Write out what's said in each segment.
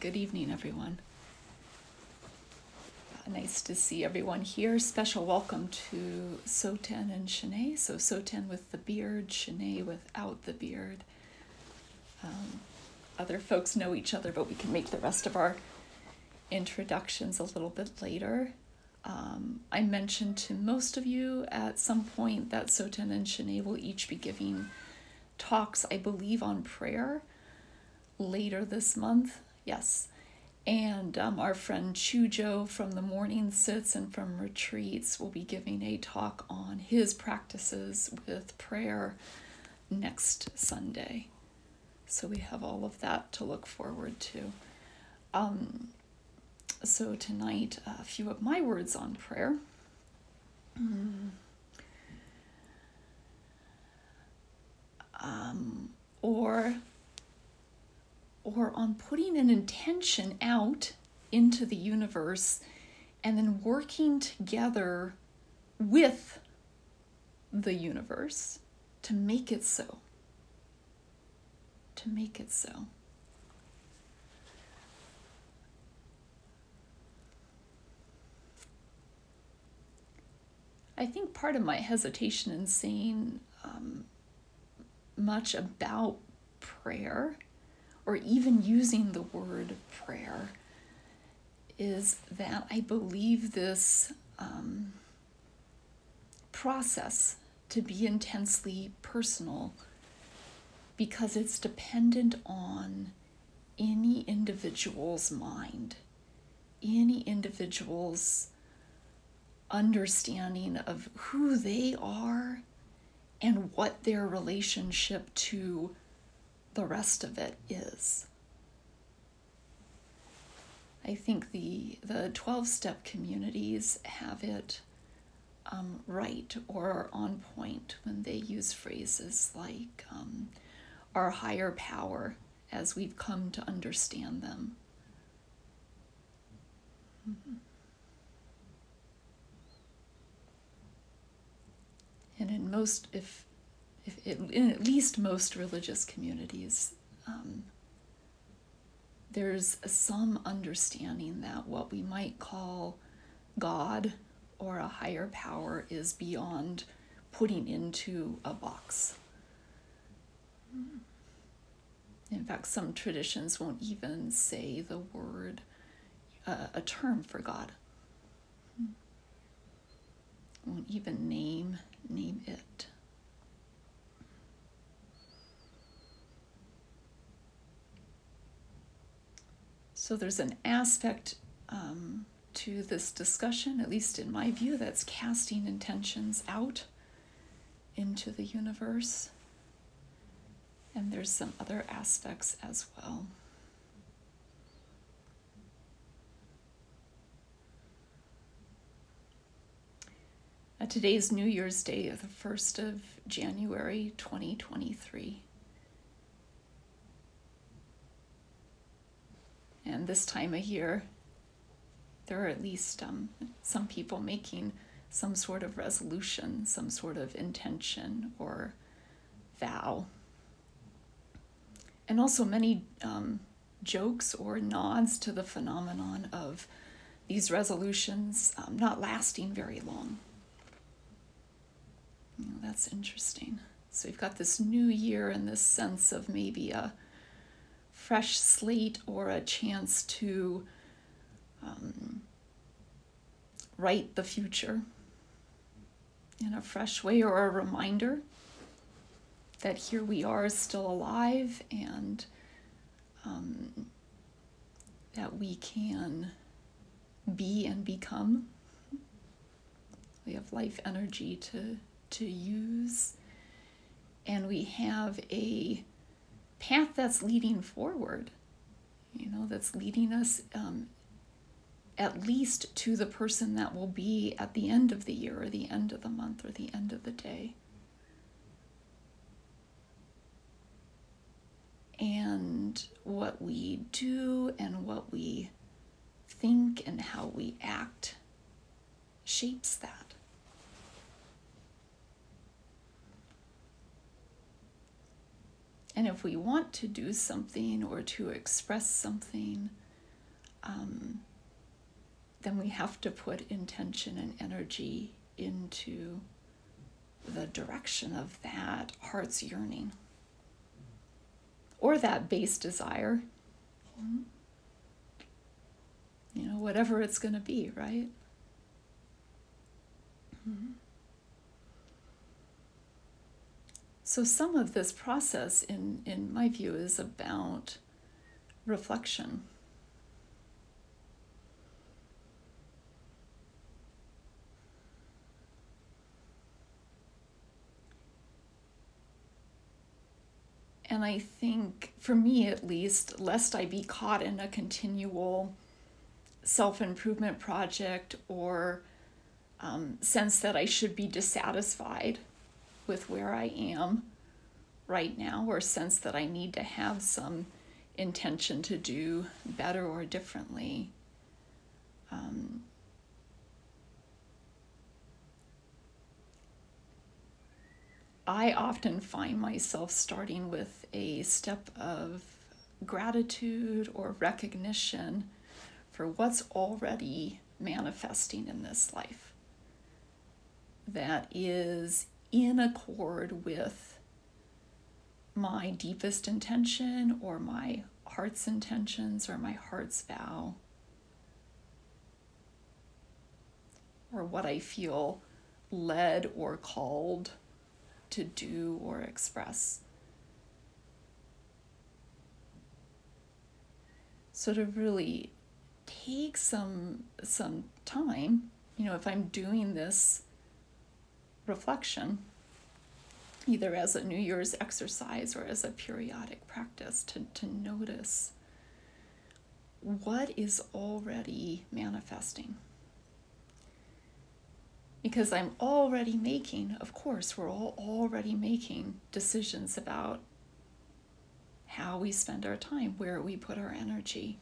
Good evening, everyone. Uh, nice to see everyone here. Special welcome to Soten and Shanae. So, Soten with the beard, Shanae without the beard. Um, other folks know each other, but we can make the rest of our introductions a little bit later. Um, I mentioned to most of you at some point that Soten and Shanae will each be giving talks, I believe, on prayer later this month. Yes. And um, our friend Chujo from the Morning Sits and from Retreats will be giving a talk on his practices with prayer next Sunday. So we have all of that to look forward to. Um, so tonight, a few of my words on prayer. Um, or or on putting an intention out into the universe and then working together with the universe to make it so. To make it so. I think part of my hesitation in saying um, much about prayer or even using the word prayer is that I believe this um, process to be intensely personal because it's dependent on any individual's mind, any individual's understanding of who they are and what their relationship to the rest of it is. I think the the 12 step communities have it um, right or on point when they use phrases like um, our higher power as we've come to understand them. Mm-hmm. And in most, if if in at least most religious communities, um, there's some understanding that what we might call God or a higher power is beyond putting into a box. In fact, some traditions won't even say the word, uh, a term for God. Won't even name name it. So there's an aspect um, to this discussion, at least in my view, that's casting intentions out into the universe. And there's some other aspects as well. Uh, today's New Year's Day, the 1st of January 2023. And this time of year, there are at least um, some people making some sort of resolution, some sort of intention or vow. And also many um, jokes or nods to the phenomenon of these resolutions um, not lasting very long. You know, that's interesting. So you've got this new year and this sense of maybe a fresh slate or a chance to um, write the future in a fresh way or a reminder that here we are still alive and um, that we can be and become. We have life energy to, to use, and we have a path that's leading forward, you know, that's leading us um, at least to the person that will be at the end of the year or the end of the month or the end of the day. And what we do and what we think and how we act shapes that. And if we want to do something or to express something, um, then we have to put intention and energy into the direction of that heart's yearning or that base desire. You know, whatever it's going to be, right? So, some of this process, in, in my view, is about reflection. And I think, for me at least, lest I be caught in a continual self improvement project or um, sense that I should be dissatisfied with where I am right now, or sense that I need to have some intention to do better or differently. Um, I often find myself starting with a step of gratitude or recognition for what's already manifesting in this life that is in accord with my deepest intention or my heart's intentions or my heart's vow or what I feel led or called to do or express. So to really take some some time, you know, if I'm doing this reflection, either as a New Year's exercise or as a periodic practice, to, to notice what is already manifesting. Because I'm already making, of course, we're all already making decisions about how we spend our time, where we put our energy,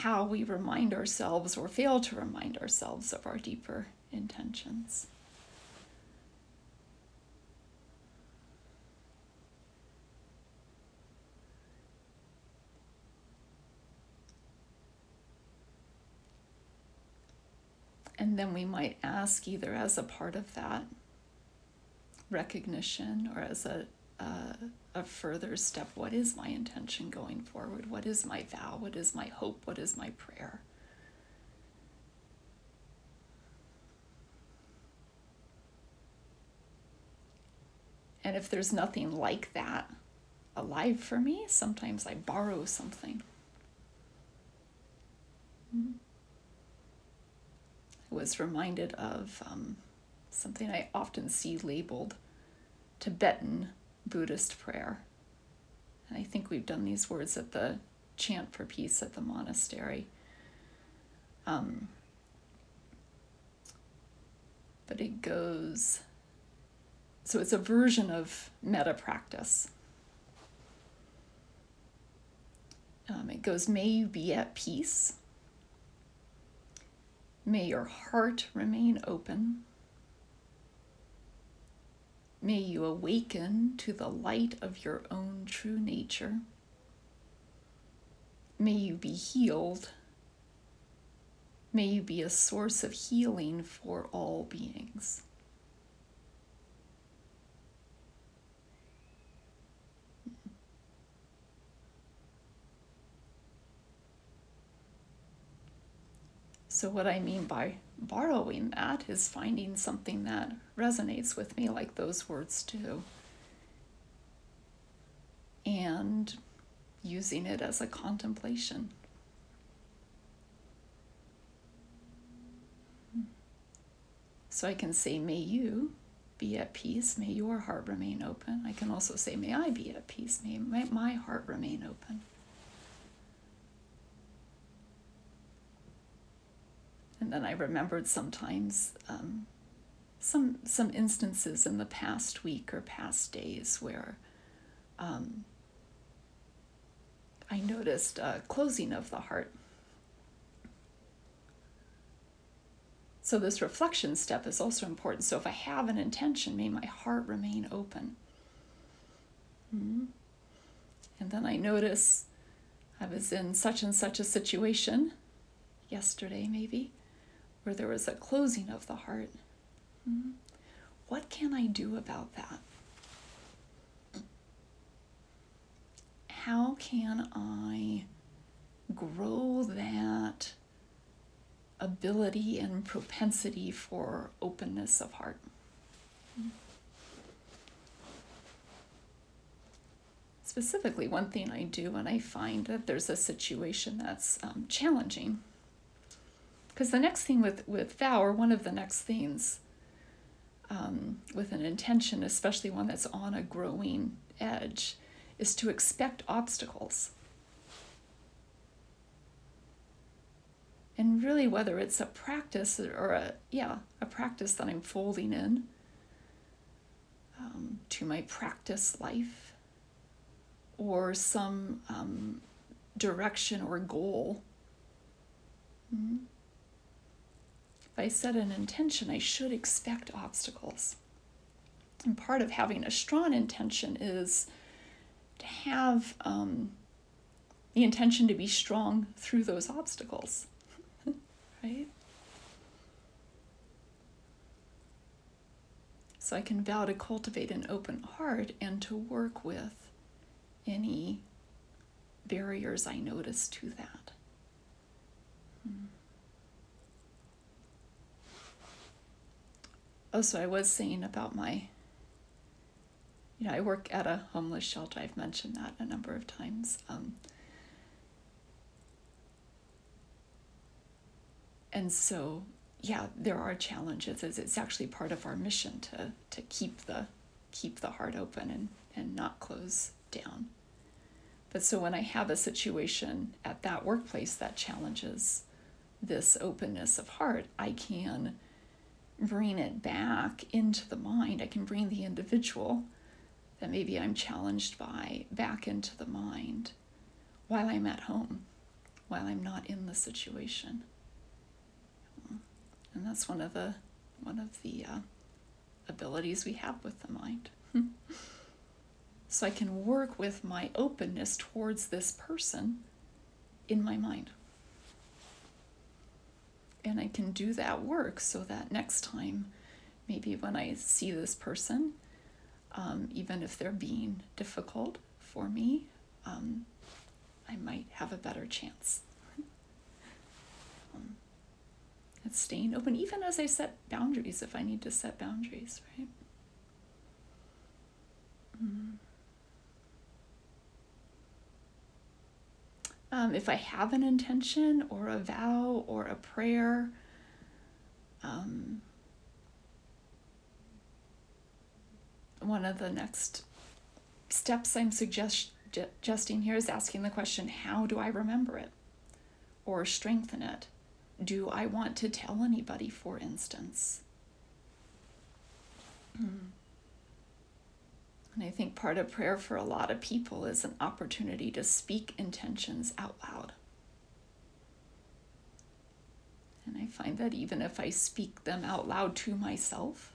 how we remind ourselves or fail to remind ourselves of our deeper intentions. And then we might ask either as a part of that recognition or as a, uh, a further step what is my intention going forward? What is my vow? What is my hope? What is my prayer? And if there's nothing like that alive for me, sometimes I borrow something. Mm-hmm was reminded of um, something I often see labeled Tibetan Buddhist prayer. And I think we've done these words at the chant for peace at the monastery. Um, but it goes, so it's a version of metta practice. Um, it goes, May you be at peace May your heart remain open. May you awaken to the light of your own true nature. May you be healed. May you be a source of healing for all beings. So, what I mean by borrowing that is finding something that resonates with me, like those words do, and using it as a contemplation. So I can say, May you be at peace. May your heart remain open. I can also say, May I be at peace. May my, heart remain open. And then I remembered sometimes um, some some instances in the past week or past days where um, I noticed a closing of the heart. So this reflection step is also important. So if I have an intention, may my heart remain open. Mm-hmm. And then I notice I was in such and such a situation yesterday, maybe, where there was a closing of the heart. Mm-hmm. What can I do about that? How can I grow that ability and propensity for openness of heart? specifically one thing I do when I find that there's a situation that's um, challenging. Because the next thing with, with vow, or one of the next things um, with an intention, especially one that's on a growing edge, is to expect obstacles. And really, whether it's a practice or a, yeah, a practice that I'm folding in um, to my practice life or some um, direction or goal. Mm-hmm. I set an intention, I should expect obstacles. And part of having a strong intention is to have um, the intention to be strong through those obstacles, right? So I can vow to cultivate an open heart and to work with any barriers I notice to that. Oh, so I was saying about my, you know, I work at a homeless shelter. I've mentioned that a number of times. Um, and so, yeah, there are challenges. As It's actually part of our mission to to keep the keep the heart open and and not close down. But so when I have a situation at that workplace that challenges this openness of heart, I can bring it back into the mind. I can bring the individual that maybe I'm challenged by back into the mind while I'm at home, while I'm not in the situation. And that's one of the one of the uh, abilities we have with the mind. so I can work with my openness towards this person in my mind. And I can do that work so that next time, maybe when I see this person, um, even if they're being difficult for me, um, I might have a better chance. um, it's staying open, even as I set boundaries, if I need to set boundaries, right? Mm. Um, if I have an intention or a vow or a prayer, um, one of the next steps I'm suggest- suggesting here is asking the question how do I remember it or strengthen it? Do I want to tell anybody, for instance? And I think part of prayer for a lot of people is an opportunity to speak intentions out loud. And I find that even if I speak them out loud to myself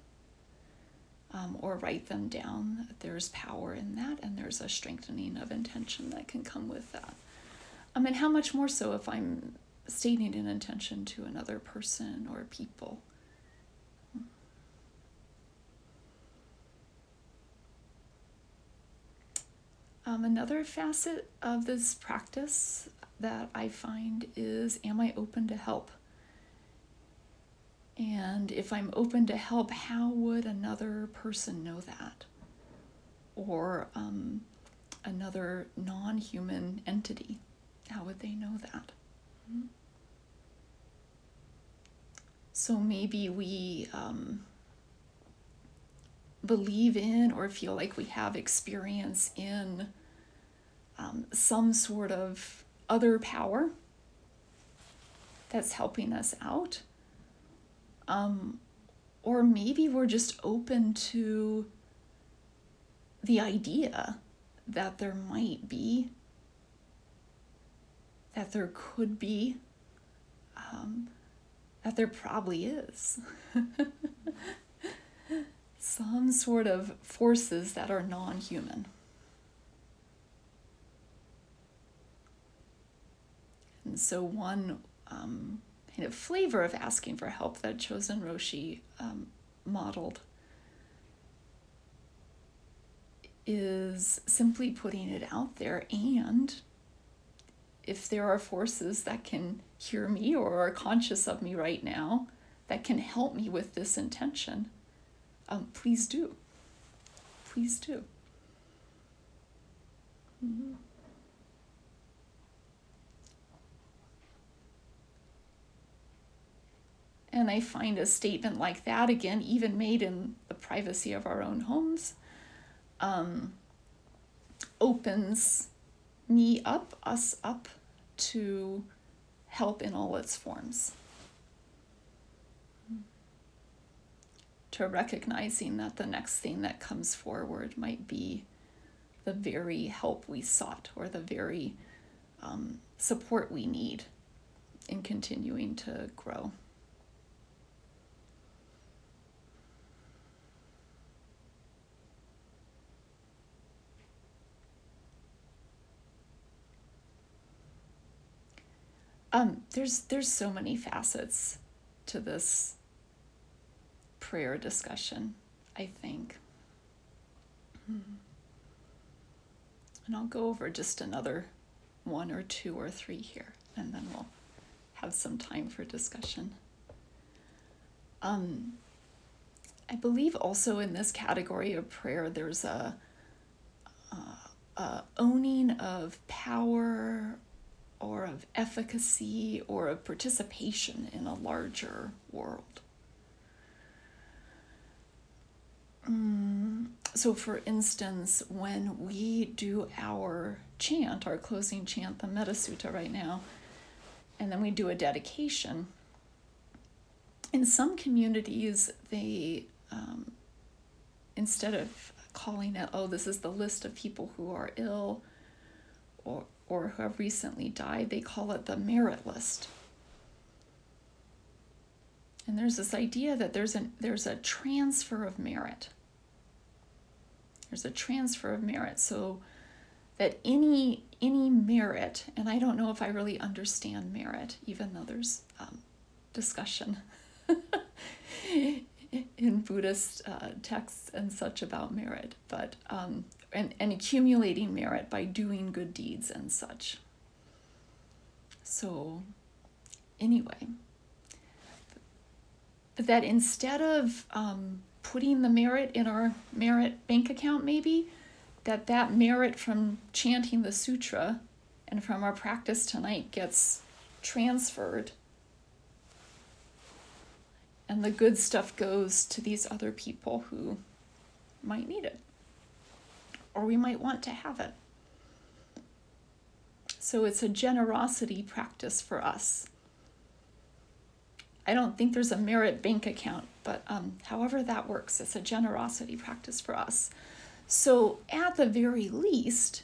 um, or write them down, there's power in that and there's a strengthening of intention that can come with that. I mean, how much more so if I'm stating an intention to another person or people? Um, another facet of this practice that I find is Am I open to help? And if I'm open to help, how would another person know that? Or um, another non human entity, how would they know that? Mm-hmm. So maybe we um, believe in or feel like we have experience in um, some sort of other power that's helping us out. Um, or maybe we're just open to the idea that there might be, that there could be, um, that there probably is. some sort of forces that are non human. And so, one um, kind of flavor of asking for help that Chozen Roshi um, modeled is simply putting it out there. And if there are forces that can hear me or are conscious of me right now that can help me with this intention, um, please do. Please do. Mm-hmm. And I find a statement like that, again, even made in the privacy of our own homes, um, opens me up, us up to help in all its forms. To recognizing that the next thing that comes forward might be the very help we sought or the very um, support we need in continuing to grow. Um, there's there's so many facets to this prayer discussion, I think. Hmm. And I'll go over just another one or two or three here, and then we'll have some time for discussion. Um, I believe also in this category of prayer, there's a, a, a owning of power or of efficacy or of participation in a larger world. Mm, so, for instance, when we do our chant, our closing chant, the Metta Sutta right now, and then we do a dedication, in some communities, they, um, instead of calling it, oh, this is the list of people who are ill or, or who have recently died, they call it the merit list. And there's this idea that there's a there's a transfer of merit. There's a transfer of merit. So that any any merit, and I don't know if I really understand merit, even though there's um, discussion in Buddhist uh, texts and such about merit, but um, and, and accumulating merit by doing good deeds and such. So, anyway, that instead of um, putting the merit in our merit bank account, maybe, that that merit from chanting the sutra and from our practice tonight gets transferred. And the good stuff goes to these other people who might need it or we might want to have it. So it's a generosity practice for us. I don't think there's a merit bank account, but um, however that works, it's a generosity practice for us. So, at the very least,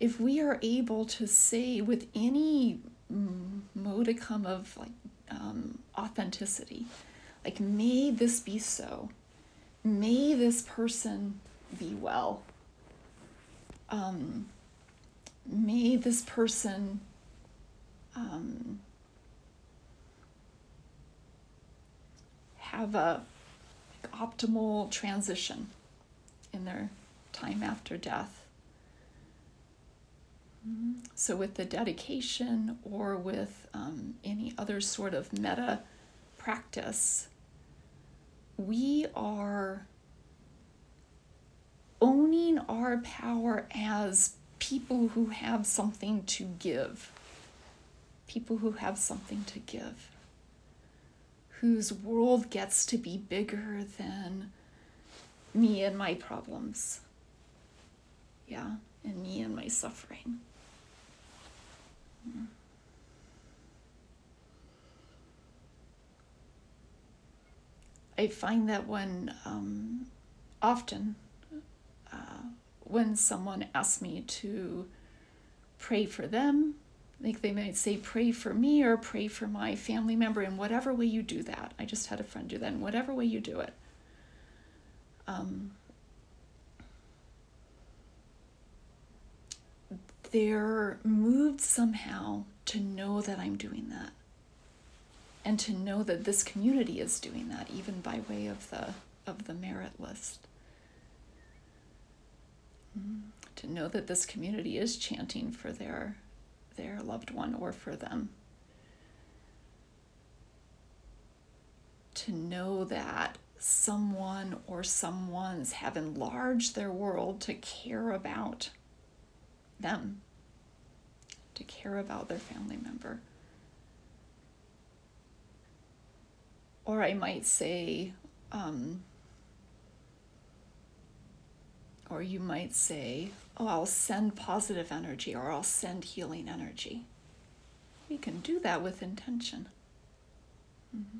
if we are able to say with any modicum of like um, authenticity, like, may this be so, may this person be well, um, may this person um, have a optimal transition in their time after death. So, with the dedication or with um, any other sort of metta practice, we are owning our power as people who have something to give. People who have something to give. Whose world gets to be bigger than me and my problems. Yeah, and me and my suffering. I find that when um, often when someone asks me to pray for them, like they might say, pray for me or pray for my family member in whatever way you do that. I just had a friend do that in whatever way you do it. Um, they're moved somehow to know that I'm doing that. And to know that this community is doing that, even by way of the of the merit list. Mm. To know that this community is chanting for their their loved one or for them. To know that someone or someone's have enlarged their world to care about them, to care about their family member. Or I might say, um, or you might say, oh, I'll send positive energy or I'll send healing energy. We can do that with intention. Mm-hmm.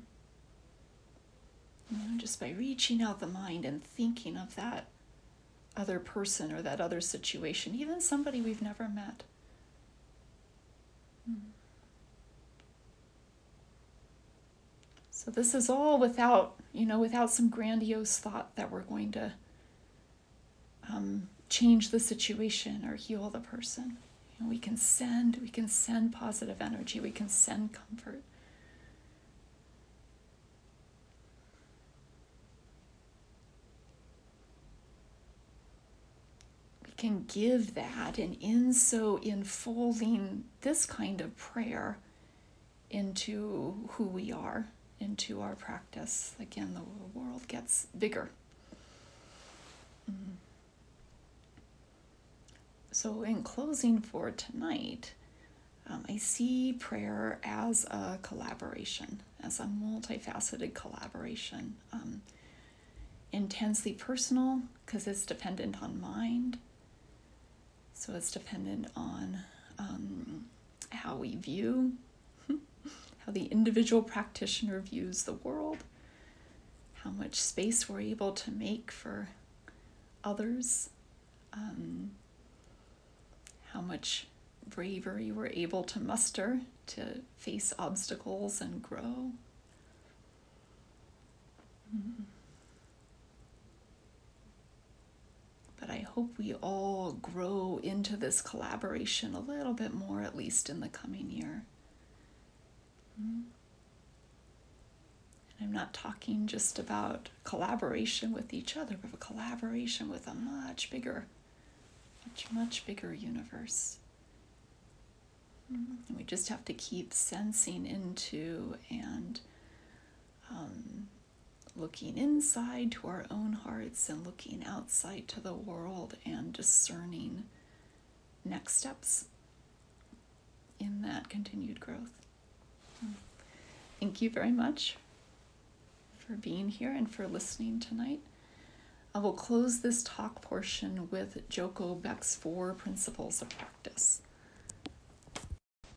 You know, just by reaching out the mind and thinking of that other person or that other situation, even somebody we've never met. Mm-hmm. So this is all without, you know, without some grandiose thought that we're going to um, change the situation or heal the person. You know, we can send, we can send positive energy, we can send comfort. We can give that, and in so enfolding this kind of prayer into who we are, into our practice, again, the world gets bigger. Mm-hmm. So, in closing for tonight, um, I see prayer as a collaboration, as a multifaceted collaboration. Um, intensely personal because it's dependent on mind. So it's dependent on um, how we view, how the individual practitioner views the world, how much space we're able to make for others. Um, how much bravery we're able to muster to face obstacles and grow. Mm-hmm. But I hope we all grow into this collaboration a little bit more, at least in the coming year. Mm-hmm. And I'm not talking just about collaboration with each other, but a collaboration with a much bigger much, much bigger universe. Mm-hmm. And we just have to keep sensing into and um, looking inside to our own hearts and looking outside to the world and discerning next steps in that continued growth. Mm. Thank you very much for being here and for listening tonight. I will close this talk portion with Joko Beck's four principles of practice.